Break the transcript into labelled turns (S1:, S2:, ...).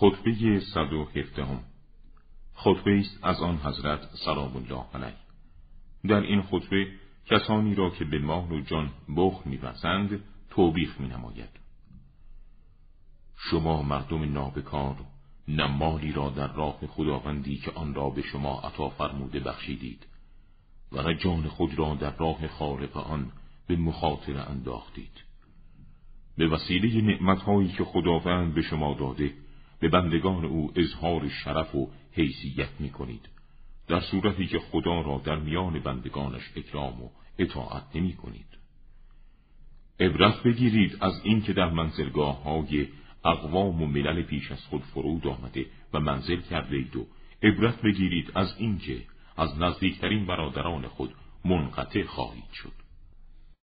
S1: خطبه صد و هفدهم. خطبه است از آن حضرت سلام الله علیه. در این خطبه کسانی را که به مال و جان بخل میبرزند توبیخ می نماید. شما مردم نابکار نمالی را در راه خداوندی که آن را به شما عطا فرموده بخشیدید و جان خود را در راه خالق آن به مخاطره انداختید. به وسیله نعمتهایی که خداوند به شما داده به بندگان او اظهار شرف و حیثیت می کنید در صورتی که خدا را در میان بندگانش اکرام و اطاعت نمی کنید عبرت بگیرید از اینکه در منزلگاه های اقوام و ملل پیش از خود فرود آمده و منزل کرده اید و عبرت بگیرید از اینکه از نزدیکترین برادران خود منقطع خواهید شد.